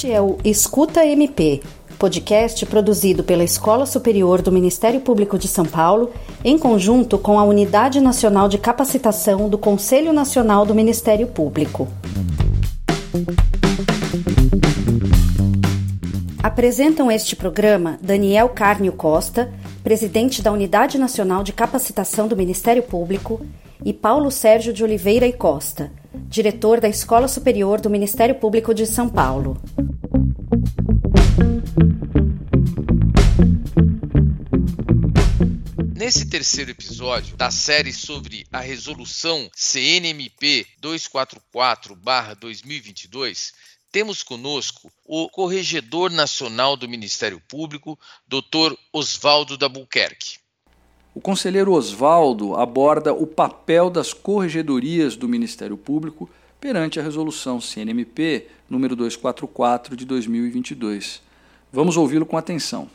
Este é o Escuta MP, podcast produzido pela Escola Superior do Ministério Público de São Paulo, em conjunto com a Unidade Nacional de Capacitação do Conselho Nacional do Ministério Público. Apresentam este programa Daniel Carnio Costa, presidente da Unidade Nacional de Capacitação do Ministério Público, e Paulo Sérgio de Oliveira e Costa, diretor da Escola Superior do Ministério Público de São Paulo. Nesse terceiro episódio da série sobre a resolução CNMP 244/2022, temos conosco o Corregedor Nacional do Ministério Público, Dr. Oswaldo da Buquerque. O conselheiro Oswaldo aborda o papel das corregedorias do Ministério Público perante a resolução CNMP número 244 de 2022. Vamos ouvi-lo com atenção.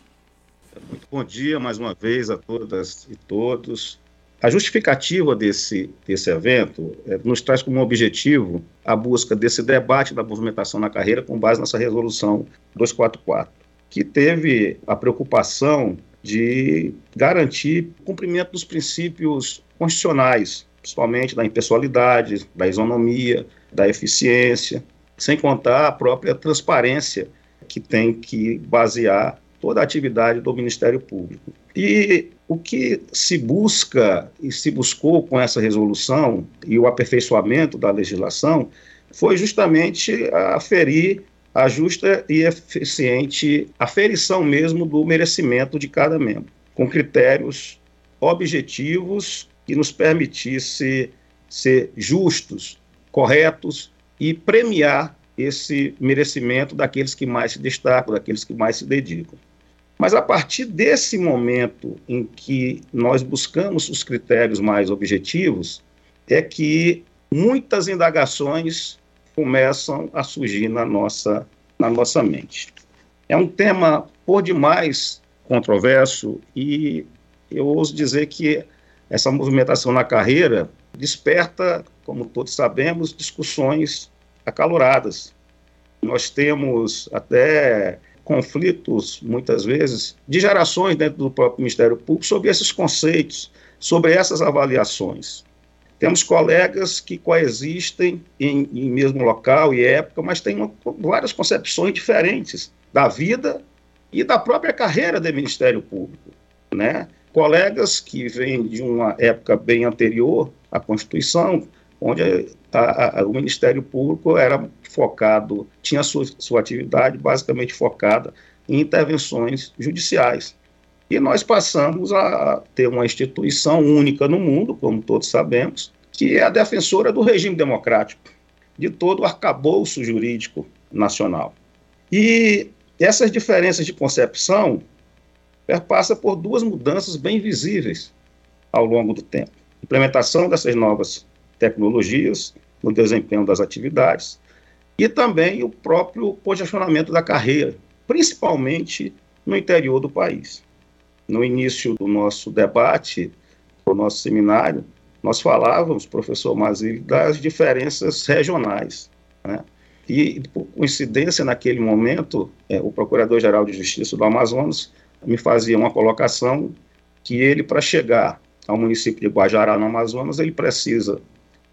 Muito bom dia mais uma vez a todas e todos. A justificativa desse, desse evento é, nos traz como objetivo a busca desse debate da movimentação na carreira com base nessa resolução 244, que teve a preocupação de garantir cumprimento dos princípios constitucionais, principalmente da impessoalidade, da isonomia, da eficiência, sem contar a própria transparência que tem que basear toda a atividade do Ministério Público. E o que se busca e se buscou com essa resolução e o aperfeiçoamento da legislação foi justamente aferir a justa e eficiente aferição mesmo do merecimento de cada membro, com critérios objetivos que nos permitisse ser justos, corretos e premiar esse merecimento daqueles que mais se destacam, daqueles que mais se dedicam. Mas a partir desse momento em que nós buscamos os critérios mais objetivos, é que muitas indagações começam a surgir na nossa, na nossa mente. É um tema por demais controverso e eu ouso dizer que essa movimentação na carreira desperta, como todos sabemos, discussões acaloradas. Nós temos até conflitos, muitas vezes, de gerações dentro do próprio Ministério Público sobre esses conceitos, sobre essas avaliações. Temos colegas que coexistem em, em mesmo local e época, mas têm uma, várias concepções diferentes da vida e da própria carreira do Ministério Público. Né? Colegas que vêm de uma época bem anterior à Constituição, onde a, a, o Ministério Público era focado, tinha sua, sua atividade basicamente focada em intervenções judiciais. E nós passamos a ter uma instituição única no mundo, como todos sabemos, que é a defensora do regime democrático, de todo o arcabouço jurídico nacional. E essas diferenças de concepção perpassa por duas mudanças bem visíveis ao longo do tempo. Implementação dessas novas tecnologias no desempenho das atividades e também o próprio posicionamento da carreira, principalmente no interior do país no início do nosso debate, do nosso seminário, nós falávamos, professor Mazili, das diferenças regionais. Né? E, por coincidência, naquele momento, é, o Procurador-Geral de Justiça do Amazonas me fazia uma colocação que ele, para chegar ao município de Guajará, no Amazonas, ele precisa,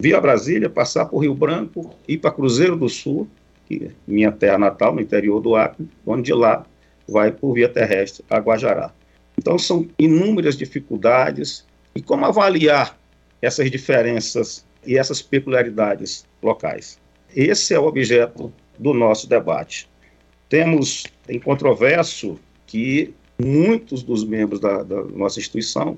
via Brasília, passar por Rio Branco, ir para Cruzeiro do Sul, que é minha terra natal, no interior do Acre, onde de lá vai por via terrestre a Guajará. Então, são inúmeras dificuldades. E como avaliar essas diferenças e essas peculiaridades locais? Esse é o objeto do nosso debate. Temos em controverso que muitos dos membros da, da nossa instituição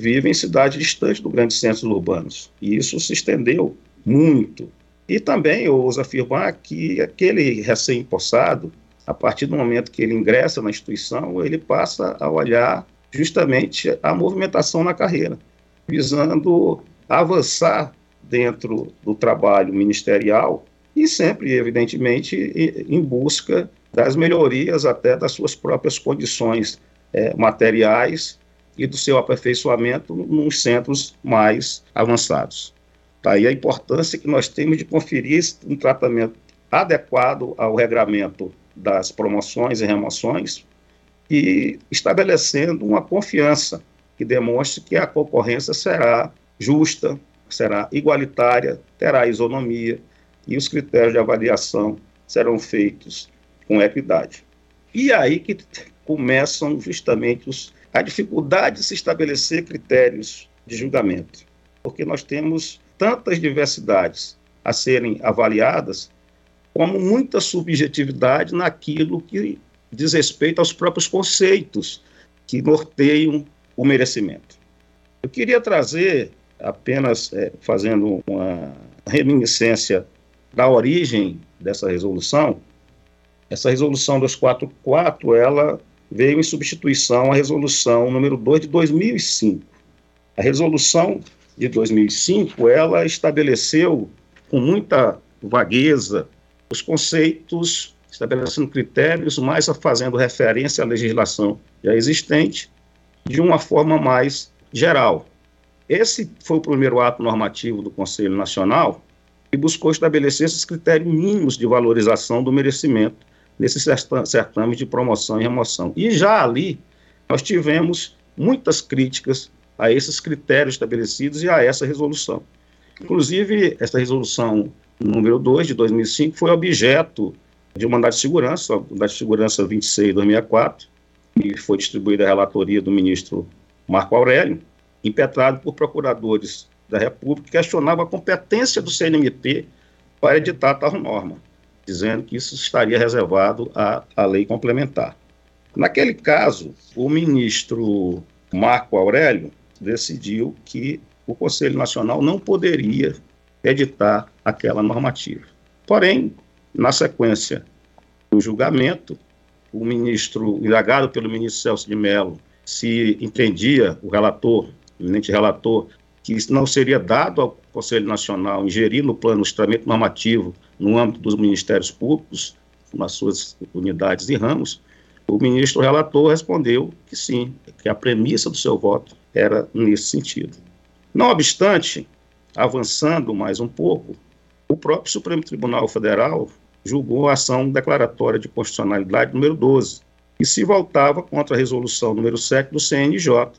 vivem em cidades distantes dos grandes centros urbanos. E isso se estendeu muito. E também eu ouso afirmar que aquele recém-possado a partir do momento que ele ingressa na instituição, ele passa a olhar justamente a movimentação na carreira, visando avançar dentro do trabalho ministerial e sempre, evidentemente, em busca das melhorias até das suas próprias condições é, materiais e do seu aperfeiçoamento nos centros mais avançados. Daí a importância que nós temos de conferir um tratamento adequado ao regramento das promoções e remoções e estabelecendo uma confiança que demonstre que a concorrência será justa, será igualitária, terá isonomia e os critérios de avaliação serão feitos com equidade. E aí que começam justamente os, a dificuldade de se estabelecer critérios de julgamento, porque nós temos tantas diversidades a serem avaliadas, como muita subjetividade naquilo que diz respeito aos próprios conceitos que norteiam o merecimento. Eu queria trazer, apenas é, fazendo uma reminiscência da origem dessa resolução, essa resolução 244, ela veio em substituição à resolução número 2 de 2005. A resolução de 2005, ela estabeleceu com muita vagueza os conceitos, estabelecendo critérios, mais fazendo referência à legislação já existente, de uma forma mais geral. Esse foi o primeiro ato normativo do Conselho Nacional e buscou estabelecer esses critérios mínimos de valorização do merecimento nesses certames de promoção e remoção. E já ali nós tivemos muitas críticas a esses critérios estabelecidos e a essa resolução. Inclusive, essa resolução número 2 de 2005 foi objeto de um mandato de segurança, o mandato de segurança 26 de 2004, e foi distribuída à relatoria do ministro Marco Aurélio, impetrado por procuradores da República, que questionava a competência do CNMP para editar tal norma, dizendo que isso estaria reservado à, à lei complementar. Naquele caso, o ministro Marco Aurélio decidiu que o Conselho Nacional não poderia editar aquela normativa. Porém, na sequência do julgamento, o ministro, indagado pelo ministro Celso de Mello, se entendia, o relator, o eminente relator, que não seria dado ao Conselho Nacional ingerir no plano estramento normativo no âmbito dos ministérios públicos, nas suas unidades e ramos, o ministro relator respondeu que sim, que a premissa do seu voto era nesse sentido. Não obstante, avançando mais um pouco, o próprio Supremo Tribunal Federal julgou a ação declaratória de constitucionalidade número 12, que se voltava contra a resolução número 7 do CNJ,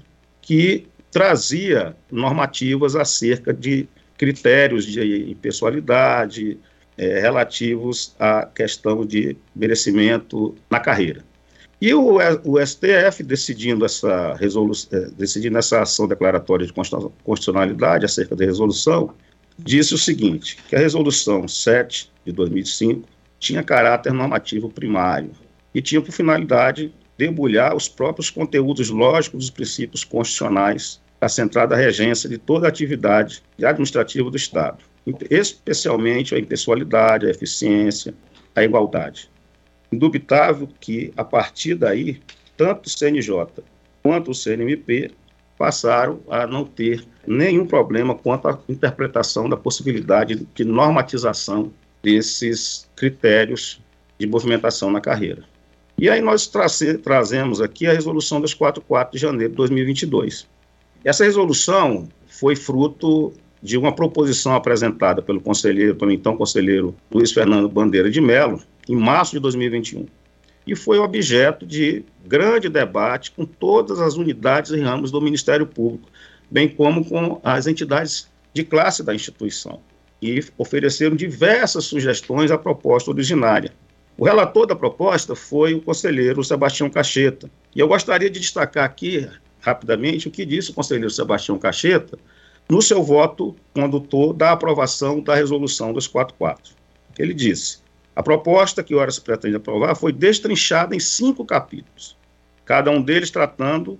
que trazia normativas acerca de critérios de impessoalidade é, relativos à questão de merecimento na carreira. E o, o STF, decidindo essa, resolução, é, decidindo essa ação declaratória de constitucionalidade acerca da resolução, disse o seguinte, que a resolução 7 de 2005 tinha caráter normativo primário e tinha por finalidade debulhar os próprios conteúdos lógicos dos princípios constitucionais centrada a regência de toda a atividade administrativa do Estado, especialmente a impessoalidade, a eficiência, a igualdade. Indubitável que, a partir daí, tanto o CNJ quanto o CNMP passaram a não ter nenhum problema quanto à interpretação da possibilidade de normatização desses critérios de movimentação na carreira. E aí nós trace, trazemos aqui a resolução 244 de janeiro de 2022, essa resolução foi fruto de uma proposição apresentada pelo conselheiro, pelo então conselheiro Luiz Fernando Bandeira de Mello, em março de 2021, e foi objeto de grande debate com todas as unidades e ramos do Ministério Público, bem como com as entidades de classe da instituição, e ofereceram diversas sugestões à proposta originária. O relator da proposta foi o conselheiro Sebastião Cacheta, e eu gostaria de destacar aqui rapidamente o que disse o conselheiro Sebastião Cacheta no seu voto condutor da aprovação da resolução 244. Ele disse: a proposta que ora se pretende aprovar foi destrinchada em cinco capítulos, cada um deles tratando,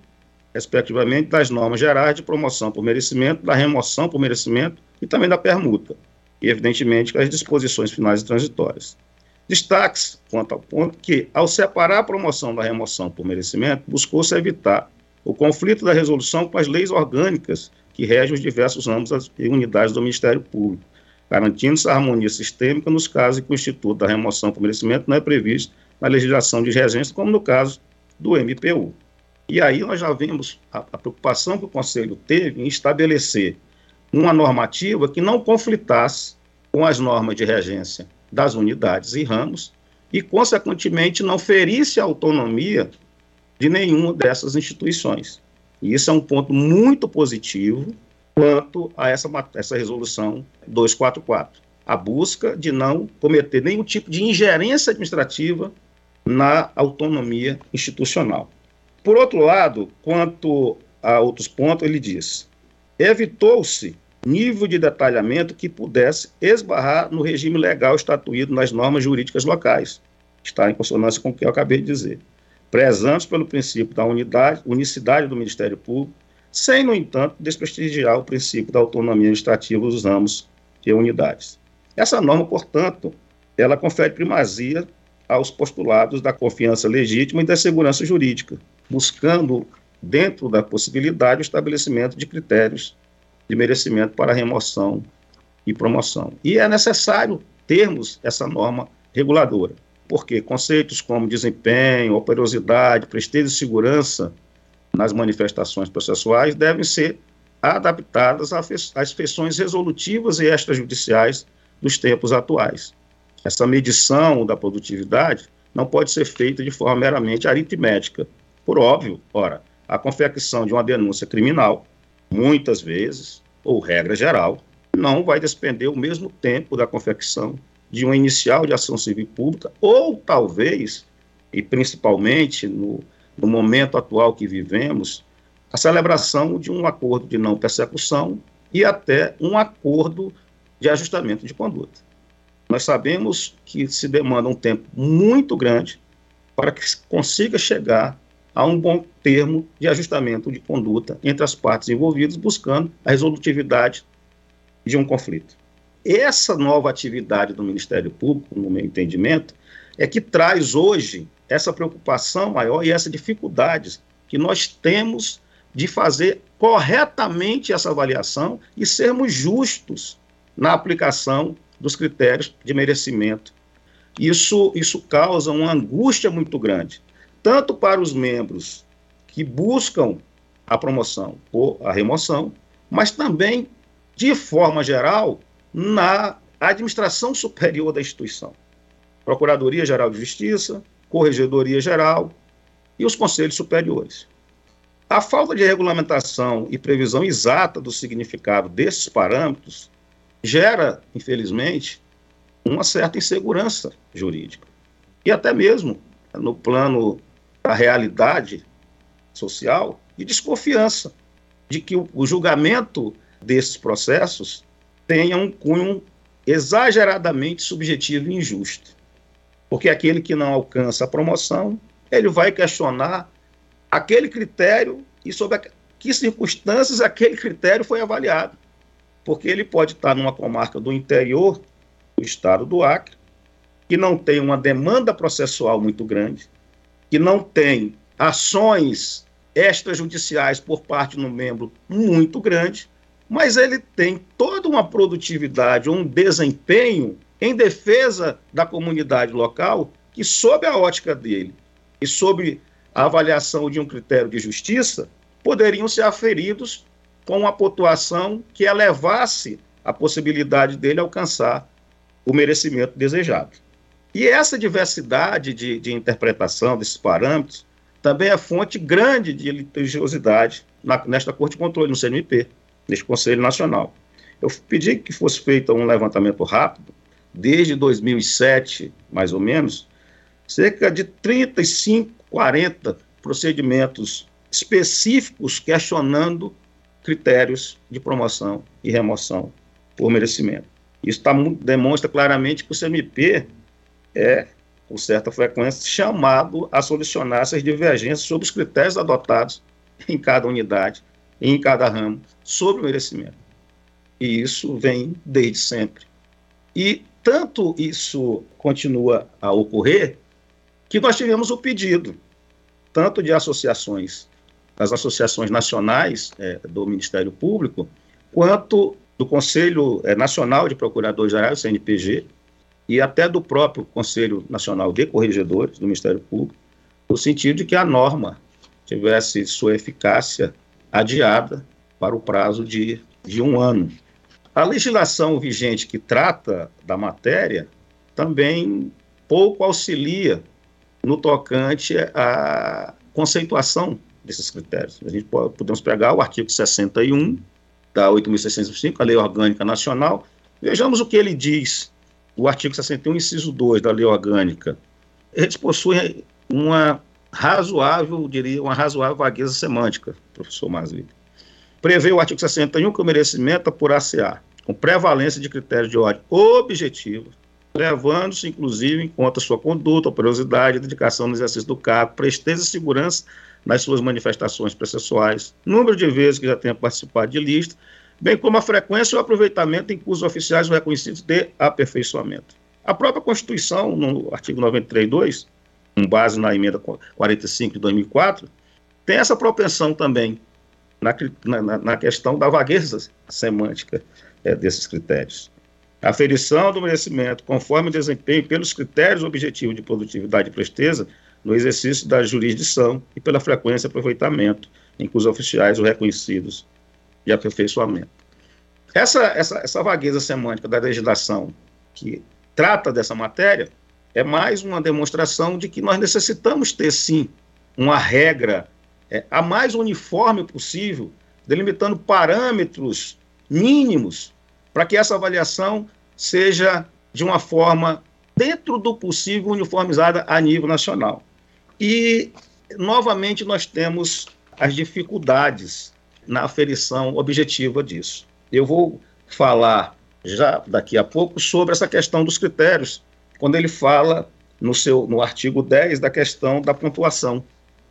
respectivamente, das normas gerais de promoção por merecimento, da remoção por merecimento e também da permuta, e, evidentemente, as disposições finais e transitórias. Destaque-se quanto ao ponto que, ao separar a promoção da remoção por merecimento, buscou-se evitar o conflito da resolução com as leis orgânicas que regem os diversos ramos e unidades do Ministério Público, garantindo-se a harmonia sistêmica nos casos em que o Instituto da Remoção por Merecimento não é previsto na legislação de regência, como no caso do MPU. E aí nós já vimos a, a preocupação que o Conselho teve em estabelecer uma normativa que não conflitasse com as normas de regência das unidades e ramos e, consequentemente, não ferisse a autonomia de nenhuma dessas instituições. E isso é um ponto muito positivo quanto a essa, essa resolução 244. A busca de não cometer nenhum tipo de ingerência administrativa na autonomia institucional. Por outro lado, quanto a outros pontos, ele diz: evitou-se nível de detalhamento que pudesse esbarrar no regime legal estatuído nas normas jurídicas locais. Está em consonância com o que eu acabei de dizer. Prezando pelo princípio da unidade, unicidade do Ministério Público, sem, no entanto, desprestigiar o princípio da autonomia administrativa dos ramos e unidades. Essa norma, portanto, ela confere primazia aos postulados da confiança legítima e da segurança jurídica, buscando, dentro da possibilidade, o estabelecimento de critérios de merecimento para remoção e promoção. E é necessário termos essa norma reguladora, porque conceitos como desempenho, operosidade, prestígio e segurança nas manifestações processuais devem ser adaptadas às feições resolutivas e extrajudiciais dos tempos atuais. Essa medição da produtividade não pode ser feita de forma meramente aritmética. Por óbvio, ora, a confecção de uma denúncia criminal, muitas vezes, ou regra geral, não vai despender o mesmo tempo da confecção de uma inicial de ação civil pública, ou talvez, e principalmente no, no momento atual que vivemos, a celebração de um acordo de não persecução e até um acordo de ajustamento de conduta. Nós sabemos que se demanda um tempo muito grande para que consiga chegar a um bom termo de ajustamento de conduta entre as partes envolvidas, buscando a resolutividade de um conflito. Essa nova atividade do Ministério Público, no meu entendimento, é que traz hoje essa preocupação maior e essa dificuldade que nós temos de fazer corretamente essa avaliação e sermos justos na aplicação dos critérios de merecimento. Isso, isso causa uma angústia muito grande, tanto para os membros que buscam a promoção ou a remoção, mas também, de forma geral, na administração superior da instituição. Procuradoria Geral de Justiça, Corregedoria Geral e os conselhos superiores. A falta de regulamentação e previsão exata do significado desses parâmetros gera, infelizmente, uma certa insegurança jurídica. E até mesmo no plano da realidade social e desconfiança de que o, o julgamento desses processos tenha um cunho exageradamente subjetivo e injusto. Porque aquele que não alcança a promoção, ele vai questionar aquele critério e sobre a, que circunstâncias aquele critério foi avaliado porque ele pode estar numa comarca do interior do estado do Acre, que não tem uma demanda processual muito grande, que não tem ações extrajudiciais por parte do membro muito grande, mas ele tem toda uma produtividade, um desempenho em defesa da comunidade local que, sob a ótica dele e sob a avaliação de um critério de justiça, poderiam ser aferidos com uma pontuação que elevasse a possibilidade dele alcançar o merecimento desejado. E essa diversidade de, de interpretação desses parâmetros também é fonte grande de litigiosidade na, nesta Corte de Controle, no CNMP, neste Conselho Nacional. Eu pedi que fosse feito um levantamento rápido, desde 2007, mais ou menos, cerca de 35, 40 procedimentos específicos questionando critérios de promoção e remoção por merecimento. Isso tá, demonstra claramente que o CMP é, com certa frequência, chamado a solucionar essas divergências sobre os critérios adotados em cada unidade, em cada ramo, sobre o merecimento. E isso vem desde sempre. E tanto isso continua a ocorrer, que nós tivemos o pedido, tanto de associações das associações nacionais é, do Ministério Público, quanto do Conselho é, Nacional de Procuradores Gerais, CNPG, e até do próprio Conselho Nacional de Corregedores do Ministério Público, no sentido de que a norma tivesse sua eficácia adiada para o prazo de, de um ano. A legislação vigente que trata da matéria também pouco auxilia no tocante à conceituação desses critérios. A gente pode, podemos pegar o artigo 61 da 8.605, a Lei Orgânica Nacional. Vejamos o que ele diz, o artigo 61, inciso 2 da Lei Orgânica. Eles possuem uma razoável, diria, uma razoável vagueza semântica, professor Masli. Prevê o artigo 61 que o merecimento apura-se-á com prevalência de critérios de ordem objetiva, levando-se, inclusive, em conta sua conduta, operosidade, dedicação no exercício do cargo, presteza e segurança nas suas manifestações processuais, número de vezes que já tenha participado de lista, bem como a frequência e o aproveitamento em cursos oficiais reconhecidos de aperfeiçoamento. A própria Constituição, no artigo 93.2, com base na emenda 45 de 2004, tem essa propensão também na, na, na questão da vagueza semântica é, desses critérios. A aferição do merecimento, conforme o desempenho pelos critérios objetivos de produtividade e presteza, no exercício da jurisdição e pela frequência e aproveitamento em que os oficiais reconhecidos de aperfeiçoamento. Essa, essa, essa vagueza semântica da legislação que trata dessa matéria é mais uma demonstração de que nós necessitamos ter, sim, uma regra é, a mais uniforme possível, delimitando parâmetros mínimos para que essa avaliação seja de uma forma, dentro do possível, uniformizada a nível nacional. E, novamente, nós temos as dificuldades na aferição objetiva disso. Eu vou falar já daqui a pouco sobre essa questão dos critérios, quando ele fala no, seu, no artigo 10 da questão da pontuação.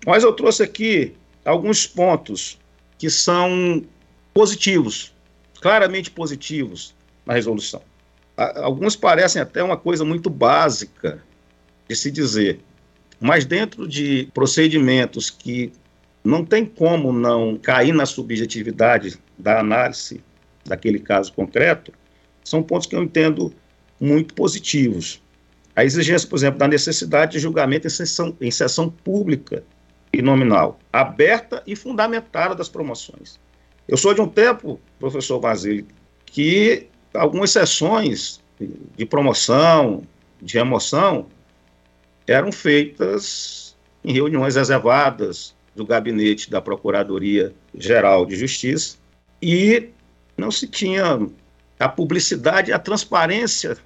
Mas eu trouxe aqui alguns pontos que são positivos, claramente positivos na resolução. Alguns parecem até uma coisa muito básica de se dizer, mas dentro de procedimentos que não tem como não cair na subjetividade da análise daquele caso concreto, são pontos que eu entendo muito positivos. A exigência, por exemplo, da necessidade de julgamento em sessão, em sessão pública e nominal, aberta e fundamentada das promoções. Eu sou de um tempo, professor Basílio, que algumas sessões de promoção, de remoção, eram feitas em reuniões reservadas do gabinete da Procuradoria Geral de Justiça e não se tinha a publicidade a transparência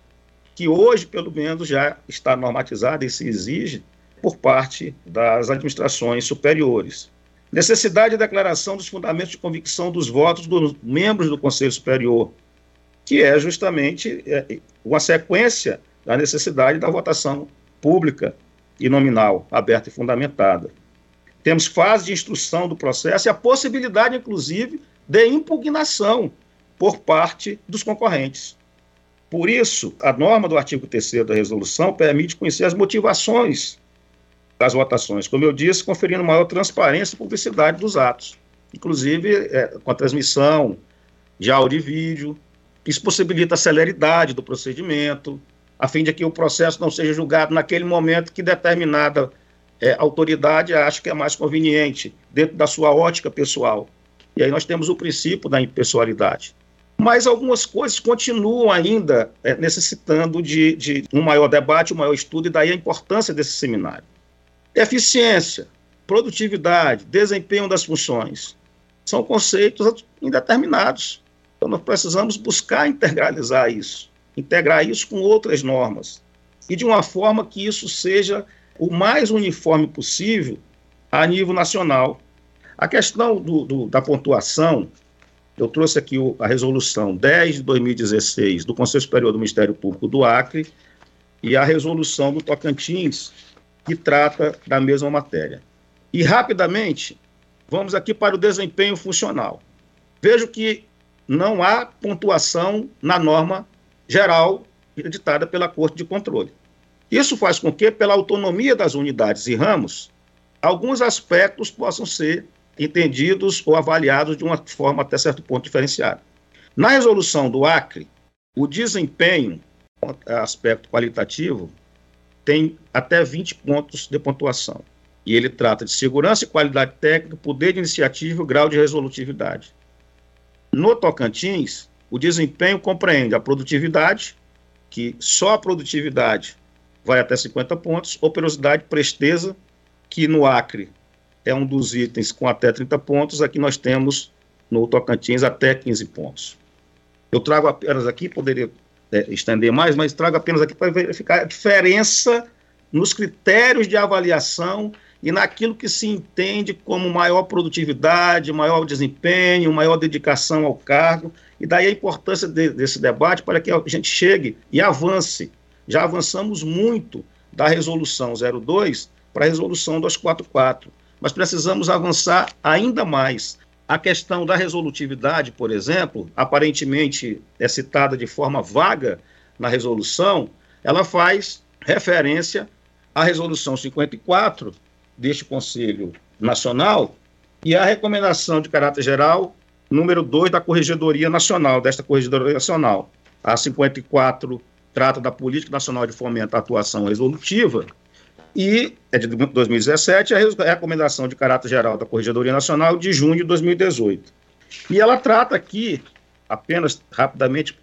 que hoje, pelo menos, já está normatizada e se exige por parte das administrações superiores. Necessidade de declaração dos fundamentos de convicção dos votos dos membros do Conselho Superior, que é justamente é, uma sequência da necessidade da votação pública e nominal, aberta e fundamentada. Temos fase de instrução do processo e a possibilidade, inclusive, de impugnação por parte dos concorrentes. Por isso, a norma do artigo 3 da resolução permite conhecer as motivações das votações, como eu disse, conferindo maior transparência e publicidade dos atos, inclusive é, com a transmissão de áudio e vídeo. Isso possibilita a celeridade do procedimento, a fim de que o processo não seja julgado naquele momento que determinada é, autoridade acha que é mais conveniente, dentro da sua ótica pessoal. E aí nós temos o princípio da impessoalidade. Mas algumas coisas continuam ainda é, necessitando de, de um maior debate, um maior estudo, e daí a importância desse seminário. Eficiência, produtividade, desempenho das funções são conceitos indeterminados. Então, nós precisamos buscar integralizar isso, integrar isso com outras normas, e de uma forma que isso seja o mais uniforme possível a nível nacional. A questão do, do, da pontuação, eu trouxe aqui o, a resolução 10 de 2016 do Conselho Superior do Ministério Público do Acre e a resolução do Tocantins, que trata da mesma matéria. E rapidamente, vamos aqui para o desempenho funcional. Vejo que não há pontuação na norma geral editada pela Corte de Controle. Isso faz com que, pela autonomia das unidades e ramos, alguns aspectos possam ser entendidos ou avaliados de uma forma até certo ponto diferenciada. Na resolução do Acre, o desempenho, aspecto qualitativo, tem até 20 pontos de pontuação. E ele trata de segurança e qualidade técnica, poder de iniciativa e grau de resolutividade. No Tocantins, o desempenho compreende a produtividade, que só a produtividade vai até 50 pontos, operosidade, presteza, que no Acre é um dos itens com até 30 pontos, aqui nós temos no Tocantins até 15 pontos. Eu trago apenas aqui, poderia é, estender mais, mas trago apenas aqui para verificar a diferença nos critérios de avaliação e naquilo que se entende como maior produtividade, maior desempenho, maior dedicação ao cargo, e daí a importância de, desse debate para que a gente chegue e avance. Já avançamos muito da resolução 02 para a resolução 244, mas precisamos avançar ainda mais. A questão da resolutividade, por exemplo, aparentemente é citada de forma vaga na resolução, ela faz referência à resolução 54 deste Conselho Nacional e à recomendação de caráter geral número 2 da Corregedoria Nacional, desta Corregedoria Nacional. A 54 trata da Política Nacional de Fomento à Atuação Resolutiva e é de 2017 a recomendação de caráter geral da Corregedoria Nacional de junho de 2018. E ela trata aqui, apenas rapidamente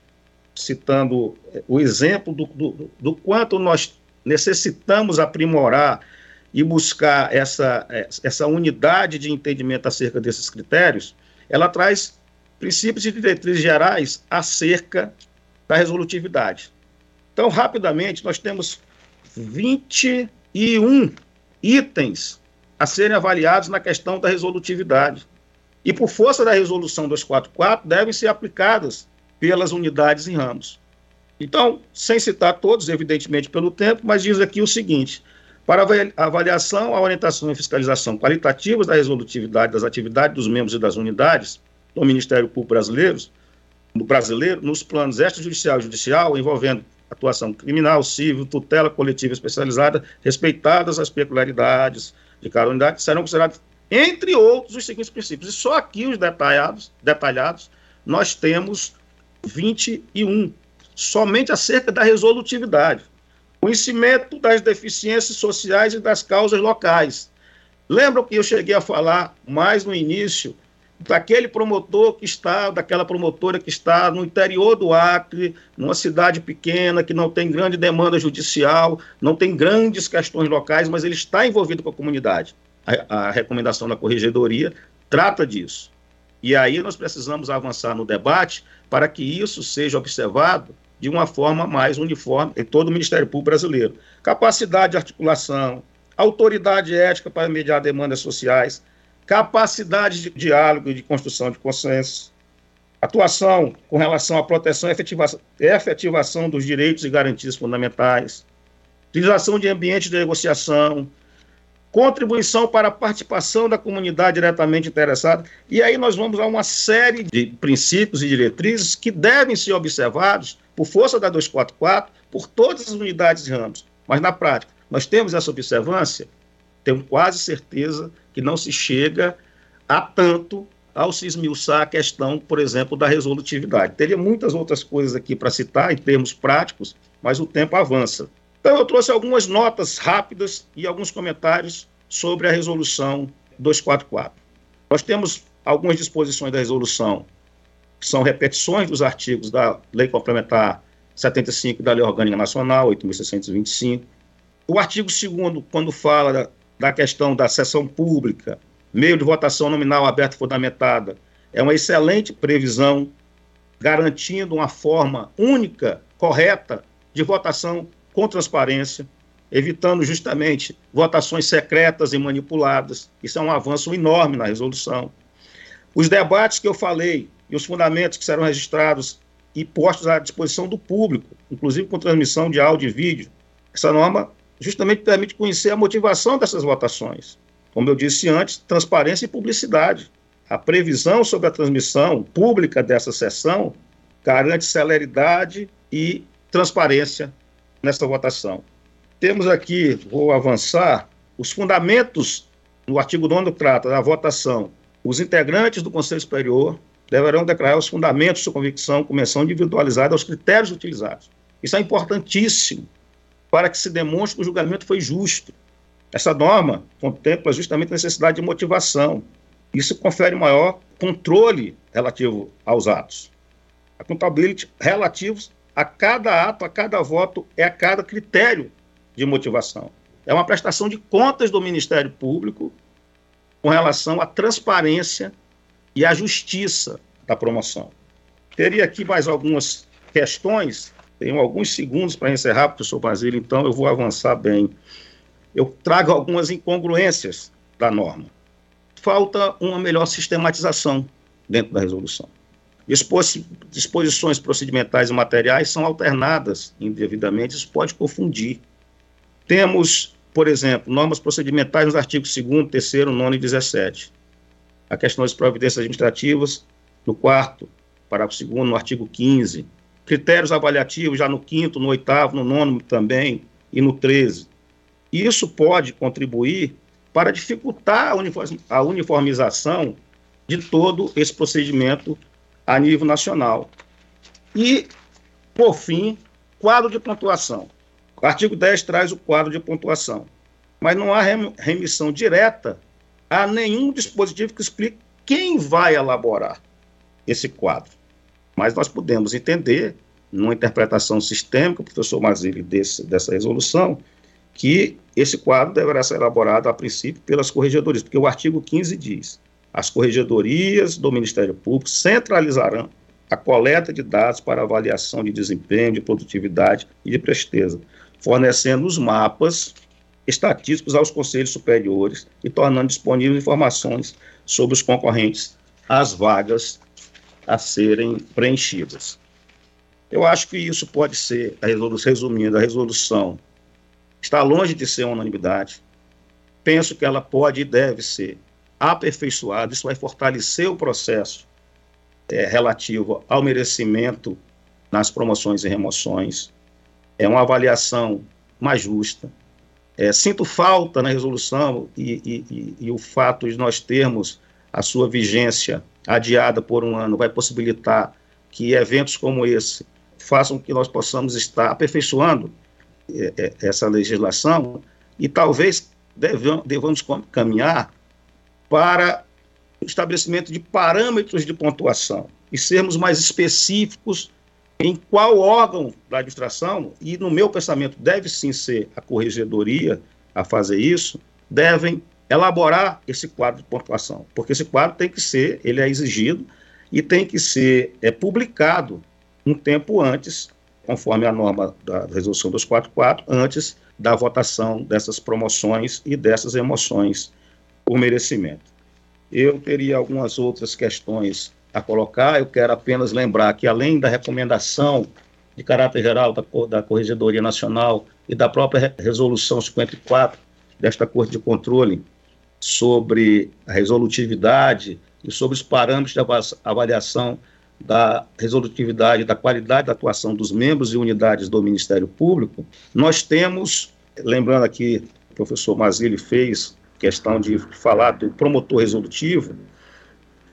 citando é, o exemplo do, do, do quanto nós necessitamos aprimorar e buscar essa, essa unidade de entendimento acerca desses critérios, ela traz princípios e diretrizes gerais acerca da resolutividade. Então, rapidamente, nós temos 21 itens a serem avaliados na questão da resolutividade. E, por força da resolução 244, devem ser aplicadas pelas unidades em ramos. Então, sem citar todos, evidentemente pelo tempo, mas diz aqui o seguinte: para avaliação, a orientação e fiscalização qualitativas da resolutividade das atividades dos membros e das unidades do Ministério Público Brasileiro, brasileiro nos planos extrajudicial e judicial envolvendo atuação criminal, civil, tutela coletiva especializada, respeitadas as peculiaridades de cada unidade, serão considerados, entre outros, os seguintes princípios. E só aqui os detalhados, detalhados nós temos 21, somente acerca da resolutividade conhecimento das deficiências sociais e das causas locais. Lembram que eu cheguei a falar mais no início daquele promotor que está, daquela promotora que está no interior do Acre, numa cidade pequena, que não tem grande demanda judicial, não tem grandes questões locais, mas ele está envolvido com a comunidade. A, a recomendação da corregedoria trata disso. E aí nós precisamos avançar no debate para que isso seja observado de uma forma mais uniforme em todo o Ministério Público brasileiro. Capacidade de articulação, autoridade ética para mediar demandas sociais, capacidade de diálogo e de construção de consenso, atuação com relação à proteção e efetivação, dos direitos e garantias fundamentais, utilização de ambiente de negociação, contribuição para a participação da comunidade diretamente interessada. E aí nós vamos a uma série de princípios e diretrizes que devem ser observados por força da 244 por todas as unidades de ramos. Mas na prática, nós temos essa observância? Tenho quase certeza que não se chega a tanto ao se esmiuçar a questão, por exemplo, da resolutividade. Teria muitas outras coisas aqui para citar em termos práticos, mas o tempo avança. Então, eu trouxe algumas notas rápidas e alguns comentários sobre a resolução 244. Nós temos algumas disposições da resolução que são repetições dos artigos da Lei Complementar 75 da Lei Orgânica Nacional, 8.625. O artigo 2 quando fala da, questão da sessão pública, meio de votação nominal aberta e fundamentada, é uma excelente previsão, garantindo uma forma única, correta, de votação com transparência, evitando justamente votações secretas e manipuladas. Isso é um avanço enorme na resolução. Os debates que eu falei e os fundamentos que serão registrados e postos à disposição do público, inclusive com transmissão de áudio e vídeo. Essa norma justamente permite conhecer a motivação dessas votações. Como eu disse antes, transparência e publicidade. A previsão sobre a transmissão pública dessa sessão garante celeridade e transparência nesta votação. Temos aqui, vou avançar, os fundamentos no artigo 9 trata da votação. Os integrantes do Conselho Superior deverão declarar os fundamentos de sua convicção com individualizada aos critérios utilizados. Isso é importantíssimo para que se demonstre que o julgamento foi justo. Essa norma contempla justamente a necessidade de motivação. Isso confere maior controle relativo aos atos. A contabilidade relativos a cada ato, a cada voto, é a cada critério de de motivação. É uma prestação de contas do Ministério Público com relação à transparência e à justiça da promoção. Teria aqui mais algumas questões, tenho alguns segundos para encerrar, professor Basílio, então eu vou avançar bem. Eu trago algumas incongruências da norma. Falta uma melhor sistematização dentro da resolução. Disposições procedimentais e materiais são alternadas indevidamente, isso pode confundir. Temos, por exemplo, normas procedimentais nos artigos 2, 3, 9 e 17. A questão das providências administrativas, no quarto, parágrafo 2, no artigo 15. Critérios avaliativos já no quinto, no oitavo, no nono também e no 13. Isso pode contribuir para dificultar a uniformização de todo esse procedimento a nível nacional. E, por fim, quadro de pontuação. O artigo 10 traz o quadro de pontuação, mas não há remissão direta a nenhum dispositivo que explique quem vai elaborar esse quadro. Mas nós podemos entender, numa interpretação sistêmica, professor Mazili, desse, dessa resolução, que esse quadro deverá ser elaborado, a princípio, pelas corregedorias, porque o artigo 15 diz as corregedorias do Ministério Público centralizarão a coleta de dados para avaliação de desempenho, de produtividade e de presteza, fornecendo os mapas estatísticos aos conselhos superiores e tornando disponíveis informações sobre os concorrentes às vagas a serem preenchidas. Eu acho que isso pode ser, a resumindo, a resolução está longe de ser unanimidade. Penso que ela pode e deve ser aperfeiçoado, isso vai fortalecer o processo é, relativo ao merecimento nas promoções e remoções. É uma avaliação mais justa. É, sinto falta na resolução e, e, e, e o fato de nós termos a sua vigência adiada por um ano vai possibilitar que eventos como esse façam que nós possamos estar aperfeiçoando é, é, essa legislação e talvez devamos caminhar para o estabelecimento de parâmetros de pontuação e sermos mais específicos em qual órgão da administração, e no meu pensamento deve sim ser a corregedoria a fazer isso, devem elaborar esse quadro de pontuação, porque esse quadro tem que ser, ele é exigido e tem que ser é, publicado um tempo antes, conforme a norma da resolução 244, antes da votação dessas promoções e dessas emoções por merecimento. Eu teria algumas outras questões a colocar, eu quero apenas lembrar que, além da recomendação de caráter geral da, da Corregedoria Nacional e da própria Resolução 54 desta Corte de Controle sobre a resolutividade e sobre os parâmetros de avaliação da resolutividade, da qualidade da atuação dos membros e unidades do Ministério Público, nós temos, lembrando aqui, o professor Mazili fez questão de falar do promotor resolutivo,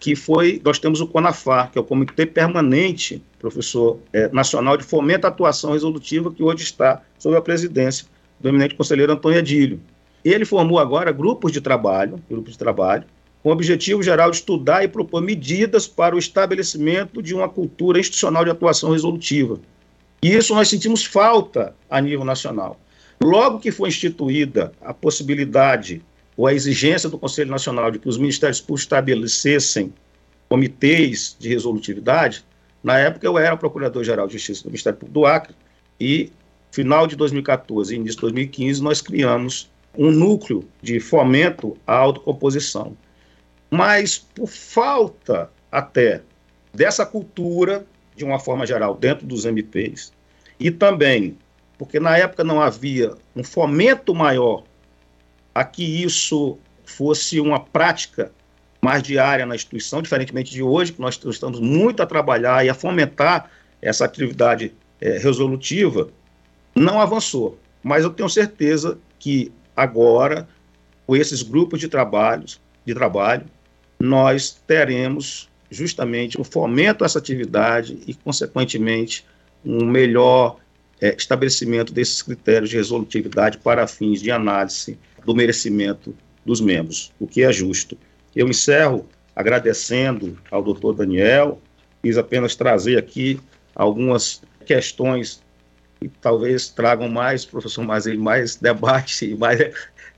que foi, nós temos o CONAFAR, que é o Comitê Permanente, professor é, nacional de fomento à atuação resolutiva, que hoje está sob a presidência do eminente conselheiro Antônio Adílio. Ele formou agora grupos de trabalho, grupos de trabalho, com o objetivo geral de estudar e propor medidas para o estabelecimento de uma cultura institucional de atuação resolutiva. E isso nós sentimos falta a nível nacional. Logo que foi instituída a possibilidade ou a exigência do Conselho Nacional de que os ministérios públicos estabelecessem comitês de resolutividade, na época eu era procurador-geral de Justiça do Ministério Público do Acre e final de 2014 e início de 2015 nós criamos um núcleo de fomento à autocomposição. Mas por falta até dessa cultura, de uma forma geral, dentro dos MPs, e também porque na época não havia um fomento maior a que isso fosse uma prática mais diária na instituição, diferentemente de hoje, que nós estamos muito a trabalhar e a fomentar essa atividade é, resolutiva, não avançou. Mas eu tenho certeza que agora, com esses grupos de trabalhos, de trabalho, nós teremos justamente um fomento a essa atividade e, consequentemente, um melhor é, estabelecimento desses critérios de resolutividade para fins de análise do merecimento dos membros, o que é justo. Eu encerro agradecendo ao doutor Daniel, quis apenas trazer aqui algumas questões e talvez tragam mais, professor Mazei, mais debate e mais,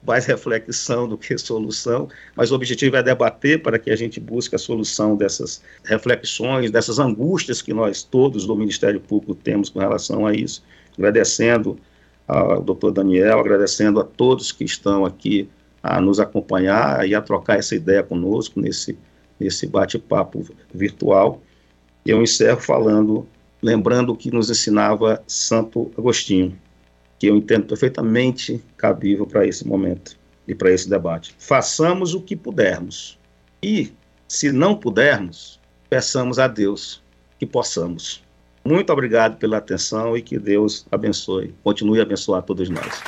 mais reflexão do que solução, mas o objetivo é debater para que a gente busque a solução dessas reflexões, dessas angústias que nós todos do Ministério Público temos com relação a isso. Agradecendo ao doutor Daniel, agradecendo a todos que estão aqui a nos acompanhar e a trocar essa ideia conosco nesse, nesse bate-papo virtual. Eu encerro falando lembrando o que nos ensinava Santo Agostinho, que eu entendo perfeitamente cabível para esse momento e para esse debate. Façamos o que pudermos e, se não pudermos, peçamos a Deus que possamos. Muito obrigado pela atenção e que Deus abençoe, continue a abençoar todos nós.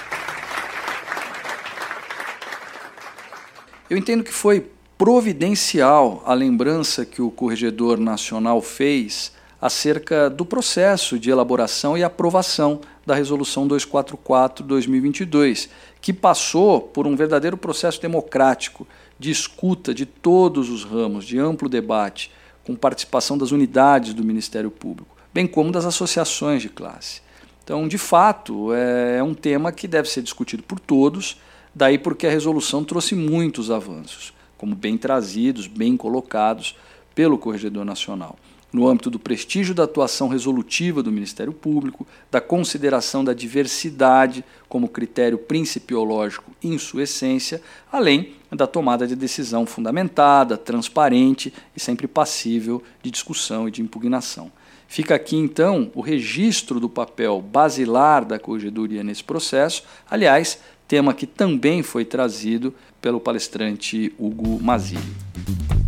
Eu entendo que foi providencial a lembrança que o Corregedor Nacional fez acerca do processo de elaboração e aprovação da Resolução 244-2022, que passou por um verdadeiro processo democrático de escuta de todos os ramos, de amplo debate, com participação das unidades do Ministério Público, bem como das associações de classe. Então, de fato, é um tema que deve ser discutido por todos, daí porque a resolução trouxe muitos avanços, como bem trazidos, bem colocados pelo Corregedor Nacional no âmbito do prestígio da atuação resolutiva do Ministério Público, da consideração da diversidade como critério principiológico em sua essência, além da tomada de decisão fundamentada, transparente e sempre passível de discussão e de impugnação. Fica aqui então o registro do papel basilar da corregedoria nesse processo, aliás, tema que também foi trazido pelo palestrante Hugo Mazili.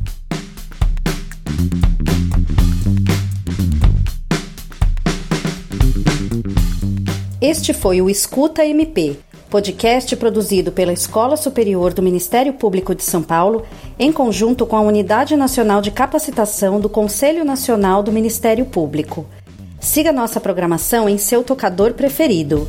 Este foi o Escuta MP, podcast produzido pela Escola Superior do Ministério Público de São Paulo, em conjunto com a Unidade Nacional de Capacitação do Conselho Nacional do Ministério Público. Siga nossa programação em seu tocador preferido.